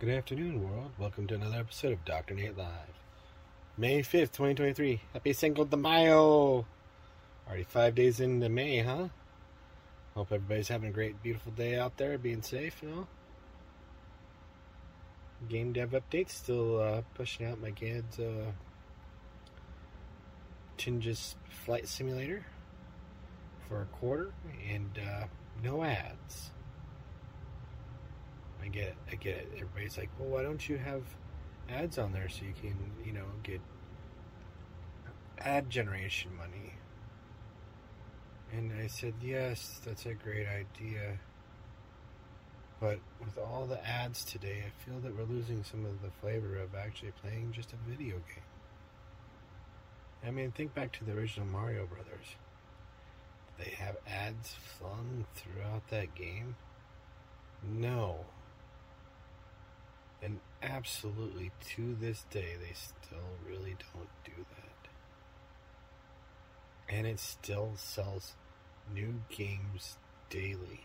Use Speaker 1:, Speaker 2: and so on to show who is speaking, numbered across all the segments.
Speaker 1: Good afternoon, world. Welcome to another episode of Dr. Nate Live. May 5th, 2023. Happy Cinco de Mayo! Already five days into May, huh? Hope everybody's having a great, beautiful day out there, being safe, you know? Game dev updates, still uh, pushing out my kids' uh, Tinjas Flight Simulator for a quarter, and uh, no ads. I get it. I get it. Everybody's like, well, why don't you have ads on there so you can, you know, get ad generation money? And I said, yes, that's a great idea. But with all the ads today, I feel that we're losing some of the flavor of actually playing just a video game. I mean, think back to the original Mario Brothers. They have ads flung throughout that game? No. And absolutely, to this day, they still really don't do that. And it still sells new games daily.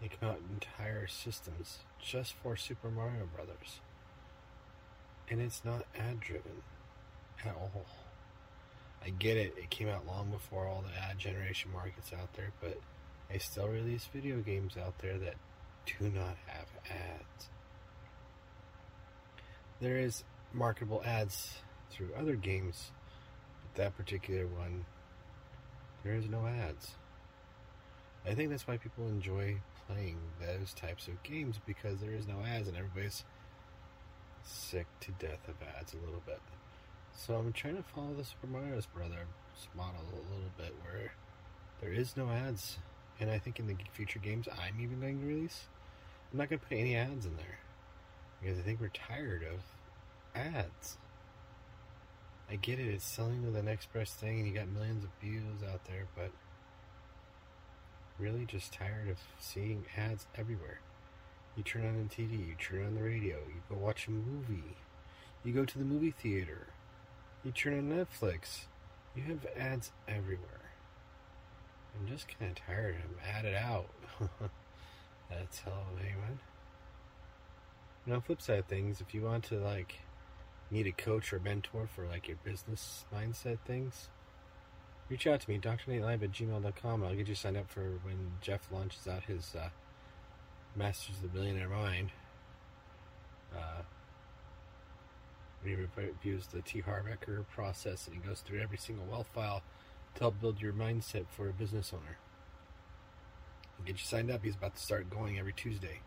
Speaker 1: They come out entire systems just for Super Mario Brothers. And it's not ad driven at all. I get it, it came out long before all the ad generation markets out there, but they still release video games out there that do not have ads there is marketable ads through other games, but that particular one, there is no ads. I think that's why people enjoy playing those types of games because there is no ads and everybody's sick to death of ads a little bit. So I'm trying to follow the Super Mario Brothers model a little bit where there is no ads. And I think in the future games I'm even going to release, I'm not going to put any ads in there because I think we're tired of ads. I get it, it's selling with an express thing and you got millions of views out there, but really just tired of seeing ads everywhere. You turn on the TV, you turn on the radio, you go watch a movie, you go to the movie theater, you turn on Netflix, you have ads everywhere. I'm just kind of tired. Add it out. That's all, anyone. And on flip side of things, if you want to like need a coach or mentor for like your business mindset things, reach out to me, drnatelive at gmail.com. I'll get you signed up for when Jeff launches out his uh, Masters of the Millionaire Mind. Uh, he reviews the T. Harv Eker process and he goes through every single wealth file to help build your mindset for a business owner. I'll get you signed up. He's about to start going every Tuesday.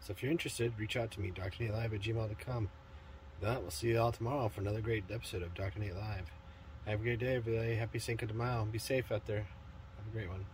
Speaker 1: So if you're interested, reach out to me, drnatelive at gmail.com. That we'll see you all tomorrow for another great episode of Dr. Nate Live. Have a great day, everybody. Happy Cinco de Mayo. Be safe out there. Have a great one.